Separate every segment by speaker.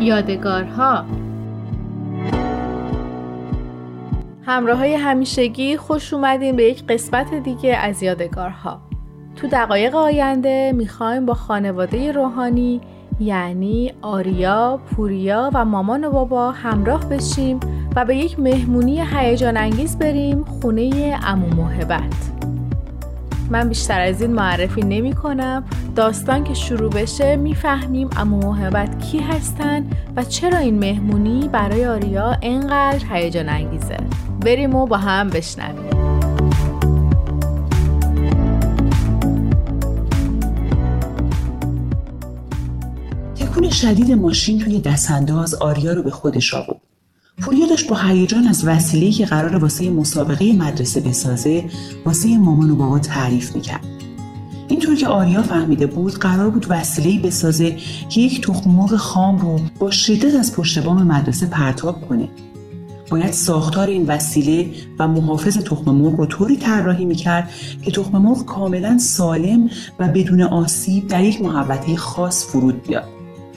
Speaker 1: یادگارها. همراه های همیشگی خوش اومدین به یک قسمت دیگه از یادگارها. تو دقایق آینده می‌خوایم با خانواده روحانی یعنی آریا، پوریا و مامان و بابا همراه بشیم و به یک مهمونی هیجان انگیز بریم خونه امو محبت. من بیشتر از این معرفی نمی کنم. داستان که شروع بشه می‌فهمیم امو محبت کی هستن و چرا این مهمونی برای آریا انقدر هیجان انگیزه. بریم و با هم بشنویم.
Speaker 2: تکون شدید ماشین توی دستانداز آریا رو به خودش آورد. پوریا داشت با هیجان از وسیله‌ای که قرار واسه مسابقه مدرسه بسازه واسه مامان و بابا تعریف می‌کرد. اینطور که آریا فهمیده بود قرار بود وسیله‌ای بسازه که یک تخم مرغ خام رو با شدت از پشت بام مدرسه پرتاب کنه. باید ساختار این وسیله و محافظ تخم مرغ رو طوری طراحی می‌کرد که تخم مرغ کاملا سالم و بدون آسیب در یک محوطه خاص فرود بیاد.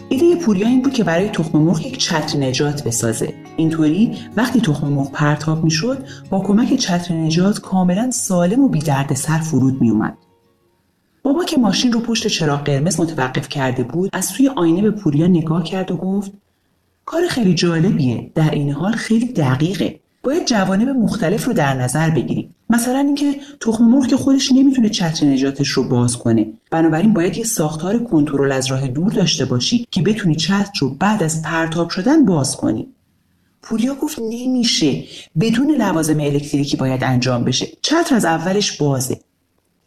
Speaker 2: ایده پوریا این بود که برای تخم مرغ یک چتر نجات بسازه. اینطوری وقتی تخم مرغ پرتاب می‌شد با کمک چتر نجات کاملا سالم و بی سر فرود میومد بابا که ماشین رو پشت چراغ قرمز متوقف کرده بود از توی آینه به پوریا نگاه کرد و گفت کار خیلی جالبیه در این حال خیلی دقیقه. باید جوانب مختلف رو در نظر بگیریم. مثلا اینکه تخم مرغ که خودش نمی‌تونه چتر نجاتش رو باز کنه. بنابراین باید یه ساختار کنترل از راه دور داشته باشی که بتونی چتر رو بعد از پرتاب شدن باز کنی. پوریا گفت نمیشه. بدون لوازم الکتریکی باید انجام بشه. چتر از اولش بازه.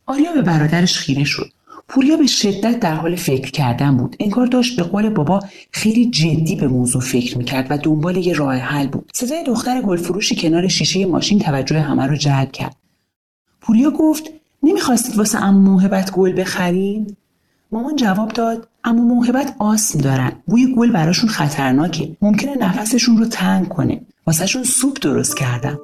Speaker 2: آریا به برادرش خیره شد. پوریا به شدت در حال فکر کردن بود. انگار داشت به قول بابا خیلی جدی به موضوع فکر می‌کرد و دنبال یه راه حل بود. صدای دختر گلفروشی کنار شیشه ماشین توجه همه رو جلب کرد. پوریا گفت نمی‌خواستید واسه امو موهبت گل بخرین؟ مامان جواب داد اما موهبت آسم دارن بوی گل براشون خطرناکه. ممکنه نفسشون رو تنگ کنه. واسهشون سوپ درست کردم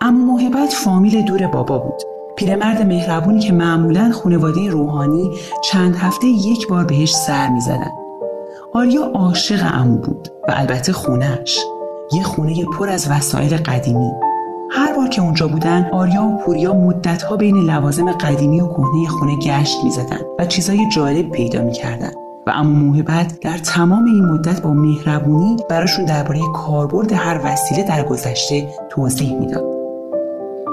Speaker 2: اما موهبت فامیل دور بابا بود. پیرمرد مهربونی که معمولا خانواده روحانی چند هفته یک بار بهش سر می‌زدن. آریا عاشق امو بود و البته خونهش یه خونه پر از وسایل قدیمی. هر بار که اونجا بودن آریا و پوریا مدتها بین لوازم قدیمی و کهنه خونه گشت می‌زدن و چیزای جالب پیدا می‌کردن. و اما موهبت در تمام این مدت با مهربونی براشون درباره کاربرد هر وسیله در گذشته توضیح می‌داد.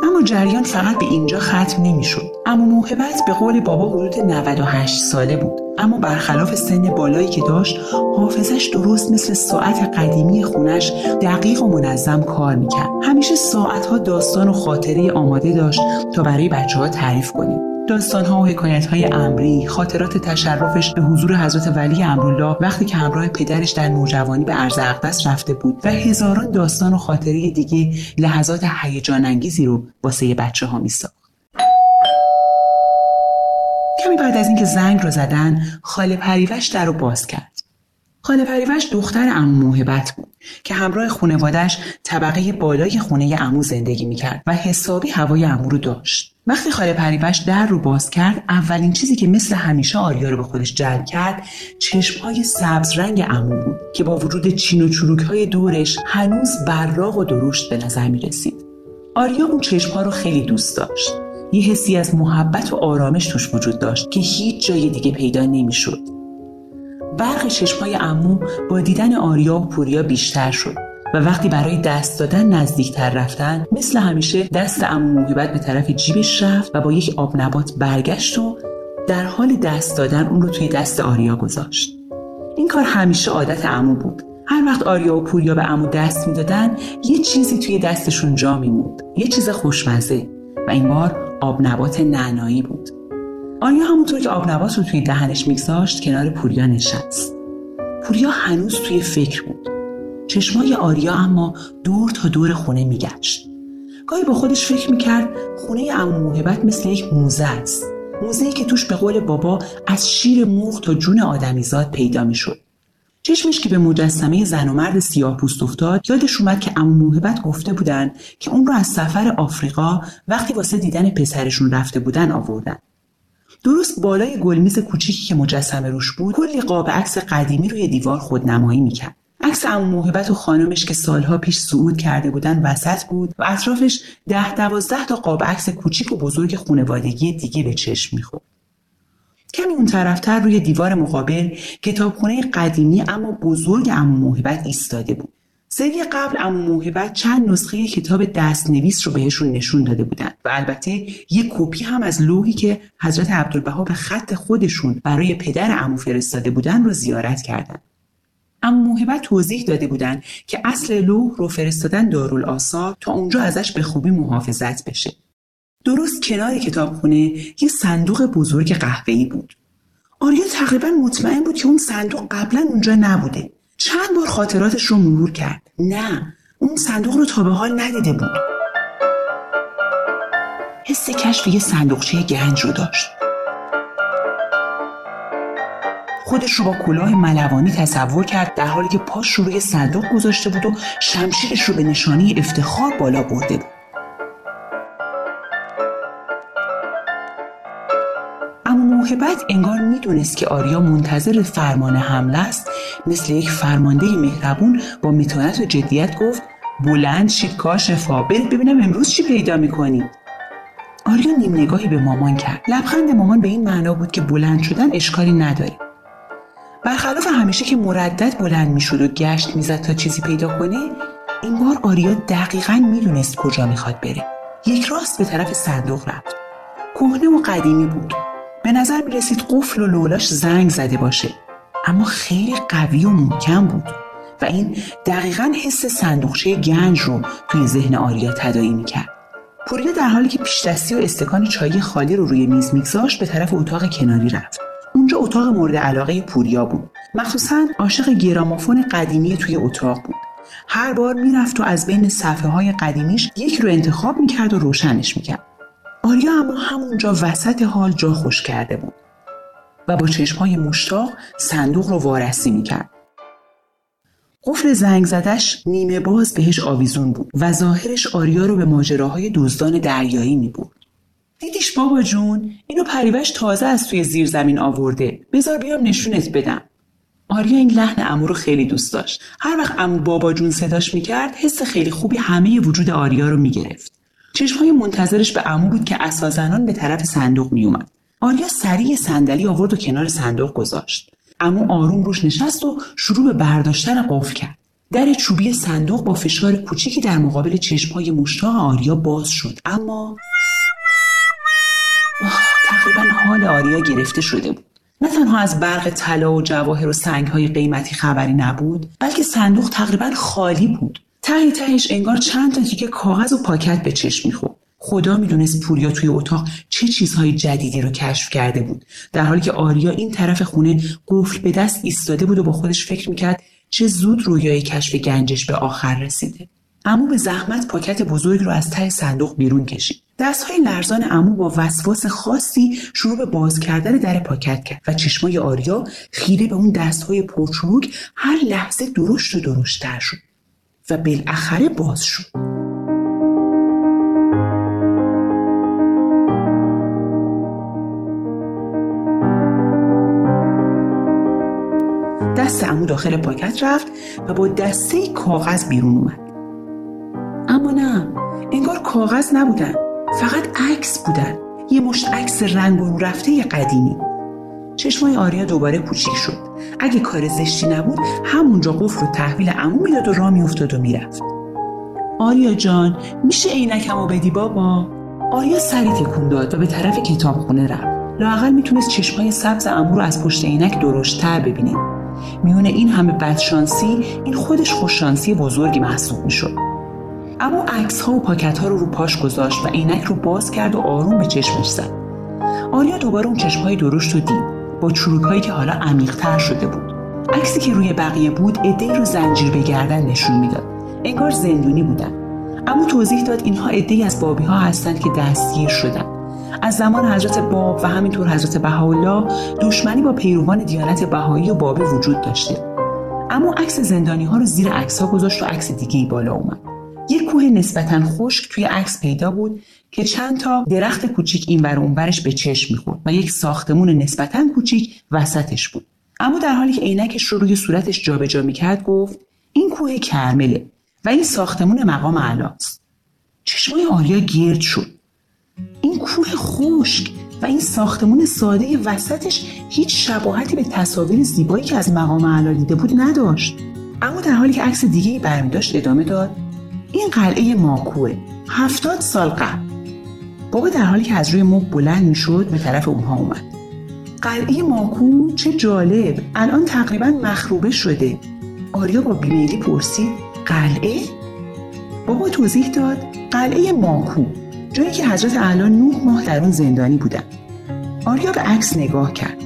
Speaker 2: اما جریان فقط به اینجا ختم نمی‌شد. اما موهبت به قول بابا حدود 98 ساله بود. اما برخلاف سن بالایی که داشت حافظش درست مثل ساعت قدیمی خونش دقیق و منظم کار می‌کرد. همیشه ساعتها داستان و خاطره آماده داشت تا برای بچه ها تعریف کنیم. ها و حکایت های امری خاطرات تشرفش به حضور حضرت ولی امرالله وقتی که همراه پدرش در نوجوانی به عرض اقدس رفته بود و هزاران داستان و خاطره دیگه لحظات هیجان انگیزی رو واسه بچه ها میساخت. کمی بعد از اینکه زنگ رو زدن خاله پریوش در رو باز کرد. خاله پریوش دختر امو موهبت بود که همراه خانوادش طبقه بالای خونه امو زندگی می‌کرد و حسابی هوای امو رو داشت وقتی خاله پریوش در رو باز کرد اولین چیزی که مثل همیشه آریا رو به خودش جلب کرد چشمهای سبز رنگ عمو بود که با وجود چین و چروک های دورش هنوز براق و درشت به نظر می رسید. آریا اون چشمها رو خیلی دوست داشت. یه حسی از محبت و آرامش توش وجود داشت که هیچ جای دیگه پیدا نمی‌شد. برق چشمهای امو با دیدن آریا و پوریا بیشتر شد و وقتی برای دست دادن نزدیکتر رفتن مثل همیشه دست امو موهبت به طرف جیبش رفت و با یک آب نبات برگشت و در حال دست دادن اون رو توی دست آریا گذاشت. این کار همیشه عادت امو بود. هر وقت آریا و پوریا به امو دست می‌دادن یه چیزی توی دستشون جا میموند. یه چیز خوشمزه و این بار آب نبات نعنایی بود. آریا همونطور که آب نبات رو توی دهنش میگذاشت کنار پوریا نشست؟ پوریا هنوز توی فکر بود. چشمای آریا اما دور تا دور خونه میگشت. گاهی با خودش فکر می‌کرد خونه امو موهبت مثل یک موزه است. موزه که توش به قول بابا از شیر مرغ تا جون آدمیزاد پیدا می‌شد. چشمش که به مجسمه زن و مرد سیاه پوست افتاد یادش اومد که امو موهبت گفته بودن که اون رو از سفر آفریقا وقتی واسه دیدن پسرشون رفته بودن آوردن. درست بالای گلمیز کوچیکی که مجسمه روش بود کلی قاب عکس قدیمی روی دیوار خودنمایی می‌کرد. عکس امو موهبت و خانمش که سالها پیش صعود کرده بودن وسط بود و اطرافش ده دوازده تا قاب عکس کوچیک و بزرگ خونوادگی دیگه به چشم می‌خورد. کمی اون طرفتر روی دیوار مقابل کتابخونه قدیمی اما بزرگ امو موهبت ایستاده بود. سری قبل امو موهبت چند نسخه کتاب دستنویس رو بهشون نشون داده بودن و البته یک کپی هم از لوحی که حضرت عبدالبها به خط خودشون برای پدر امو فرستاده بودن رو زیارت کردند. اما موهبت توضیح داده بودند که اصل لوح رو فرستادن دارالآثار تا اونجا ازش به خوبی محافظت بشه. درست کنار کتابخونه یه صندوق بزرگ قهوه‌ای بود. آریا تقریبا مطمئن بود که اون صندوق قبلا اونجا نبوده. چند بار خاطراتش رو مرور کرد. نه، اون صندوق رو تا به حال ندیده بود. حس کشف یه صندوقچه گنج رو داشت. خودش رو با کلاه ملوانی تصور کرد در حالی که پاش رو روی صندوق گذاشته بود و شمشیرش رو به نشانی افتخار بالا برده بود. اما موهبت انگار می‌دونست که آریا منتظر فرمان حمله است. مثل یک فرمانده مهربون با متانت و جدیت گفت بلند شید کاشفا برید ببینم امروز چی پیدا می‌کنید آریا نیم نگاهی به مامان کرد. لبخند مامان به این معنا بود که بلند شدن اشکالی نداره. برخلاف همیشه که مردد بلند می‌شد و گشت می‌زد تا چیزی پیدا کنه این بار آریا دقیقا می‌دونست کجا می‌خواد بره. یک راست به طرف صندوق رفت. کهنه و قدیمی بود. به نظر می رسید قفل و لولاش زنگ زده باشه. اما خیلی قوی و محکم بود و این دقیقا حس صندوقچه گنج رو توی ذهن آریا تدایی می‌کرد پوریا در حالی که پیش دستی و استکان چای خالی رو روی میز میگذاشت به طرف اتاق کناری رفت. اونجا اتاق مورد علاقه پوریا بود. مخصوصا عاشق گرامافون قدیمی توی اتاق بود. هر بار می‌رفت و از بین صفحه های قدیمیش یک رو انتخاب می‌کرد و روشنش می‌کرد. آریا اما همونجا وسط حال جا خوش کرده بود و با چشمهای مشتاق صندوق رو وارسی می‌کرد. قفل زنگ زدش نیمه باز بهش آویزون بود و ظاهرش آریا رو به ماجراهای دزدان دریایی می بود. دیدیش بابا جون اینو پریوش تازه از توی زیر زمین آورده بذار بیام نشونت بدم آریا این لحن امو رو خیلی دوست داشت هر وقت امو بابا جون صداش می‌کرد حس خیلی خوبی همه وجود آریا رو می‌گرفت چشمهای منتظرش به امو بود که اسازنان به طرف صندوق میومد آریا سریع صندلی آورد و کنار صندوق گذاشت. امو آروم روش نشست و شروع به برداشتن قفل کرد. در چوبی صندوق با فشار کوچیکی در مقابل چشمهای مشتاق آریا باز شد. اما تقریبا حال آریا گرفته شده بود. نه تنها از برق طلا و جواهر و سنگهای قیمتی خبری نبود بلکه صندوق تقریبا خالی بود. ته تهش انگار چند تا تیکه کاغذ و پاکت به چشم می‌خورد. خدا می‌دونست پوریا توی اتاق چه چیزهای جدیدی رو کشف کرده بود. در حالی که آریا این طرف خونه قفل به دست ایستاده بود و با خودش فکر می‌کرد چه زود رویای کشف گنجش به آخر رسیده. امو به زحمت پاکت بزرگ رو از ته صندوق بیرون کشید. دستهای لرزان امو با وسواس خاصی شروع به باز کردن در پاکت کرد و چشمای آریا خیره به اون دستهای پرچروک هر لحظه درشت و درشتتر شد. و بالاخره باز شد. دست امو داخل پاکت رفت و با دسته کاغذ بیرون اومد. اما نه انگار کاغذ نبودن فقط عکس بودن. یه مشت عکس رنگ و رفته قدیمی. چشمای آریا دوباره کوچیک شد. اگه کار زشتی نبود همونجا قفل رو تحویل عمو می‌داد و راه میافتاد و می‌رفت. آریا جان میشه عینکمو بدی بابا؟ آریا سری تکون داد و به طرف کتابخونه رفت. لاقل می‌تونست چشمای سبز امو رو از پشت عینک درشتتر ببینه. میونه این همه بدشانسی این خودش خوششانسی بزرگی محسوب می‌شد. اما عکس ها و پاکت ها رو رو پاش گذاشت و عینک رو باز کرد و آروم به چشمش زد. آریا دوباره اون چشم های درشت رو دید. با چروک هایی که حالا عمیقتر شده بود. عکسی که روی بقیه بود عدهای رو زنجیر به گردن نشون می‌داد. انگار زندونی بودن. اما توضیح داد اینها عدهای از بابی ها هستند که دستگیر شدن. از زمان حضرت باب و همینطور حضرت بهاءالله دشمنی با پیروان دیانت بهایی و بابی وجود داشته. اما عکس زندانی ها رو زیر عکس ها گذاشت و عکس دیگه بالا اومد. یک کوه نسبتا خشک توی عکس پیدا بود که چند تا درخت کوچیک این ور اونورش به چشم می‌خورد و یک ساختمون نسبتا کوچیک وسطش بود. اما در حالی که عینکش رو روی صورتش جابجا می‌کرد گفت این کوه کرمله و این ساختمون مقام علاست چشمای آریا گرد شد. این کوه خشک و این ساختمون ساده وسطش هیچ شباهتی به تصاویر زیبایی که از مقام علا دیده بود نداشت. اما در حالی که عکس دیگه برمی داشت ادامه داد این قلعه ماکوه هفتاد سال قبل. بابا در حالی که از روی مب بلند می‌شد به طرف اونها اومد. قلعه ماکو چه جالب. الان تقریبا مخروبه شده. آریا با بیمیلی پرسید قلعه؟ بابا توضیح داد قلعه ماکو جایی که حضرت اعلی نه ماه در اون زندانی بودن. آریا به عکس نگاه کرد.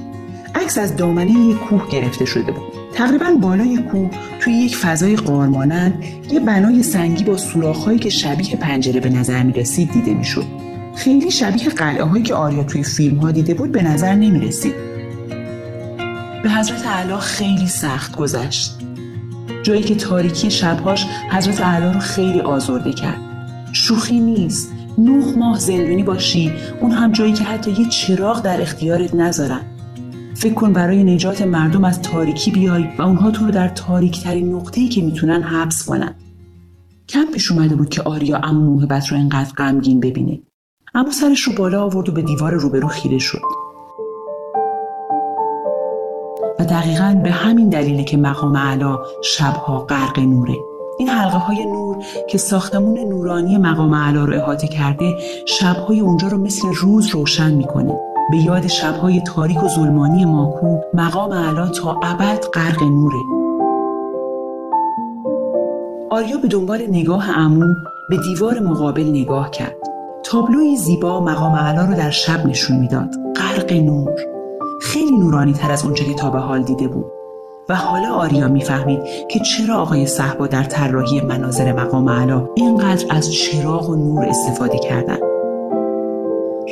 Speaker 2: عکس از دامنه یک کوه گرفته شده بود. تقریبا بالای کوه توی یک فضای قارمانند یه بنای سنگی با سوراخ‌هایی که شبیه پنجره به نظر می رسید دیده می‌شد. خیلی شبیه قلعه هایی که آریا توی فیلم ها دیده بود به نظر نمی رسید. به حضرت اعلی خیلی سخت گذشت. جایی که تاریکی شبهاش حضرت اعلی رو خیلی آزرده کرد. شوخی نیست. نه ماه زندونی باشی اون هم جایی که حتی یه چراغ در اختیارت نذارن فکر کن برای نجات مردم از تاریکی بیای و اونها تو رو در تاریک ترین نقطه‌ای که می‌تونن حبس کنن کم پیش اومده بود که آریا امو موهبت رو انقدر غمگین ببینه اما سرش رو بالا آورد و به دیوار روبرو خیره شد. و دقیقا به همین دلیله که مقام علا شبها غرق نوره. این حلقه های نور که ساختمون نورانی مقام علا رو احاطه کرده شبهای اونجا رو مثل روز روشن می‌کنه. به یاد شبهای تاریک و ظلمانی ماکو مقام علا تا ابد غرق نوره. آریا به دنبال نگاه امو به دیوار مقابل نگاه کرد. تابلوی زیبا مقام علا رو در شب نشون می‌داد. غرق نور. خیلی نورانی تر از اونچه که تا به حال دیده بود. و حالا آریا می‌فهمید که چرا آقای صحبا در طراحی مناظر مقام علا اینقدر از چراغ و نور استفاده کردند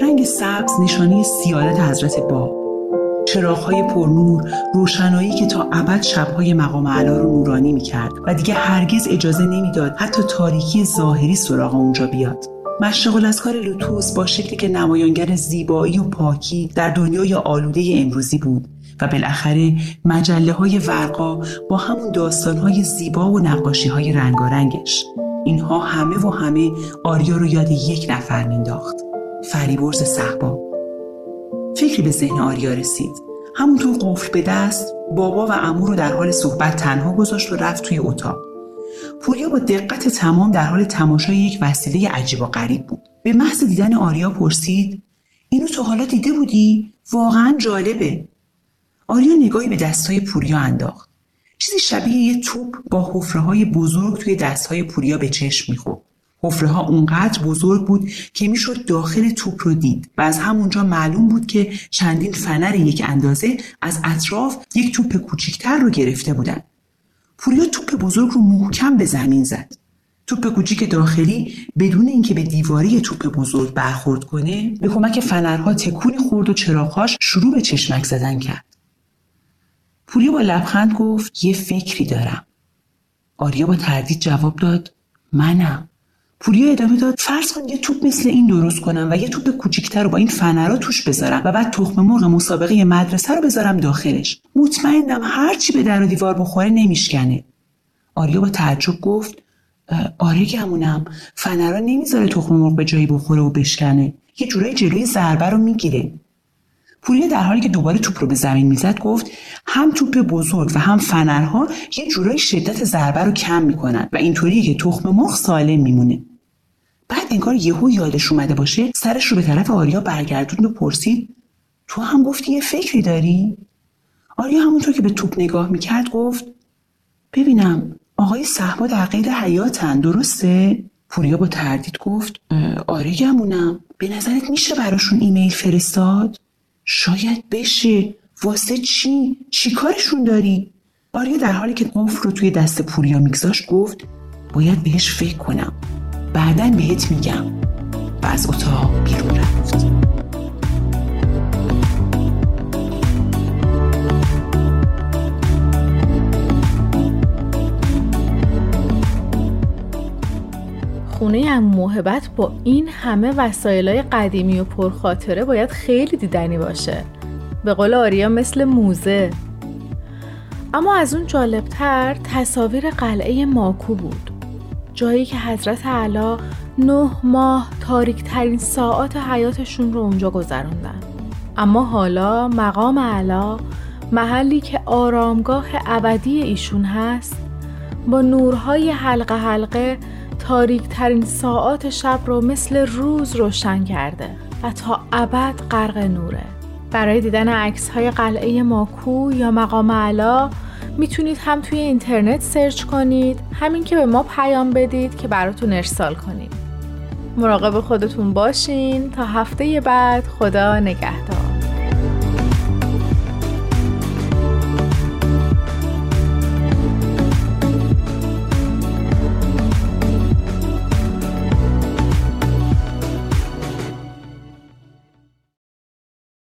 Speaker 2: رنگ سبز نشانی سیادت حضرت با. چراغهای پرنور روشنایی که تا ابد شبهای مقام علا رو نورانی می‌کرد. و دیگه هرگز اجازه نمی‌داد حتی تاریکی ظاهری سراغ اونجا بیاد. مشرق الاسکار لوتوس با شکلی که نمایانگر زیبایی و پاکی در دنیای آلوده امروزی بود و بالاخره مجله های ورقا با همون داستان های زیبا و نقاشی های رنگارنگش. اینها همه و همه آریا رو یاد یک نفر مینداخت فریبرز صحبا فکری به ذهن آریا رسید. همونطور قفل به دست بابا و امو رو در حال صحبت تنها گذاشت و رفت توی اتاق. پوریا با دقت تمام در حال تماشای یک وسیله عجیب و غریب بود. به محض دیدن آریا پرسید اینو تو حالا دیده بودی؟ واقعا جالبه. آریا نگاهی به دستهای پوریا انداخت. چیزی شبیه یه توپ با حفره های بزرگ توی دستهای پوریا به چشم می‌خورد. حفره ها اونقدر بزرگ بود که می‌شد داخل توپ رو دید و از همونجا معلوم بود که چندین فنر یک اندازه از اطراف یک توپ کوچیکتر رو گرفته بودن. پوریا توپ بزرگ رو محکم به زمین زد. توپ کوچیک داخلی بدون اینکه به دیواری توپ بزرگ برخورد کنه به کمک فنرها تکونی خورد و چراغهاش شروع به چشمک زدن کرد. پوریا با لبخند گفت یه فکری دارم. آریا با تردید جواب داد منم. پوریا ادامه داد. فرض کن یه توپ مثل این درست کنم و یه توپ کوچیکتر رو با این فنرا توش بذارم و بعد تخم مرغ مسابقه مدرسه رو بذارم داخلش. مطمئنم هرچی به در و دیوار بخوره نمیشکنه. آریا با تعجب گفت آره گمونم. فنرا نمی‌ذاره تخم مرغ به جایی بخوره و بشکنه. یه جورایی جلوی ضربه رو می‌گیره. پوریا در حالی که دوباره توپ رو به زمین می‌زد گفت هم توپ بزرگ و هم فنرها یه جورایی شدت ضربه رو کم می‌کنن و اینطوریه که تخم مرغ سالم میمونه. بعد انگار یهو یادش اومده باشه سرش رو به طرف آریا برگردوند و پرسید تو هم گفتی یه فکری داری؟ آریا همونطور که به توپ نگاه می‌کرد گفت ببینم آقای صحبا در قید حیاتن درسته؟ پوریا با تردید گفت آره گمونم. به نظرت میشه براشون ایمیل فرستاد؟ شاید بشه. واسه چی؟ چی کارشون داری؟ آریا در حالی که قفل رو توی دست پوریا میگذاشت گفت باید بهش فکر کنم. بعدا بهت میگم. و از اتاق بیرون رفت.
Speaker 1: خونه ام محبت با این همه وسایل قدیمی و پرخاطره باید خیلی دیدنی باشه. به قول آریا مثل موزه. اما از اون جالبتر تصاویر قلعه ماکو بود. جایی که حضرت علا نه ماه تاریک ترین ساعات حیاتشون رو اونجا گذروندن. اما حالا مقام علا محلی که آرامگاه ابدی ایشون هست با نورهای حلقه حلقه تاریک ترین ساعات شب رو مثل روز روشن کرده و تا ابد غرق نوره. برای دیدن عکس های قلعه ماکو یا مقام علا می‌تونید هم توی اینترنت سرچ کنید همین که به ما پیام بدید که براتون ارسال کنیم. مراقب خودتون باشین تا هفته بعد خدا نگهدار.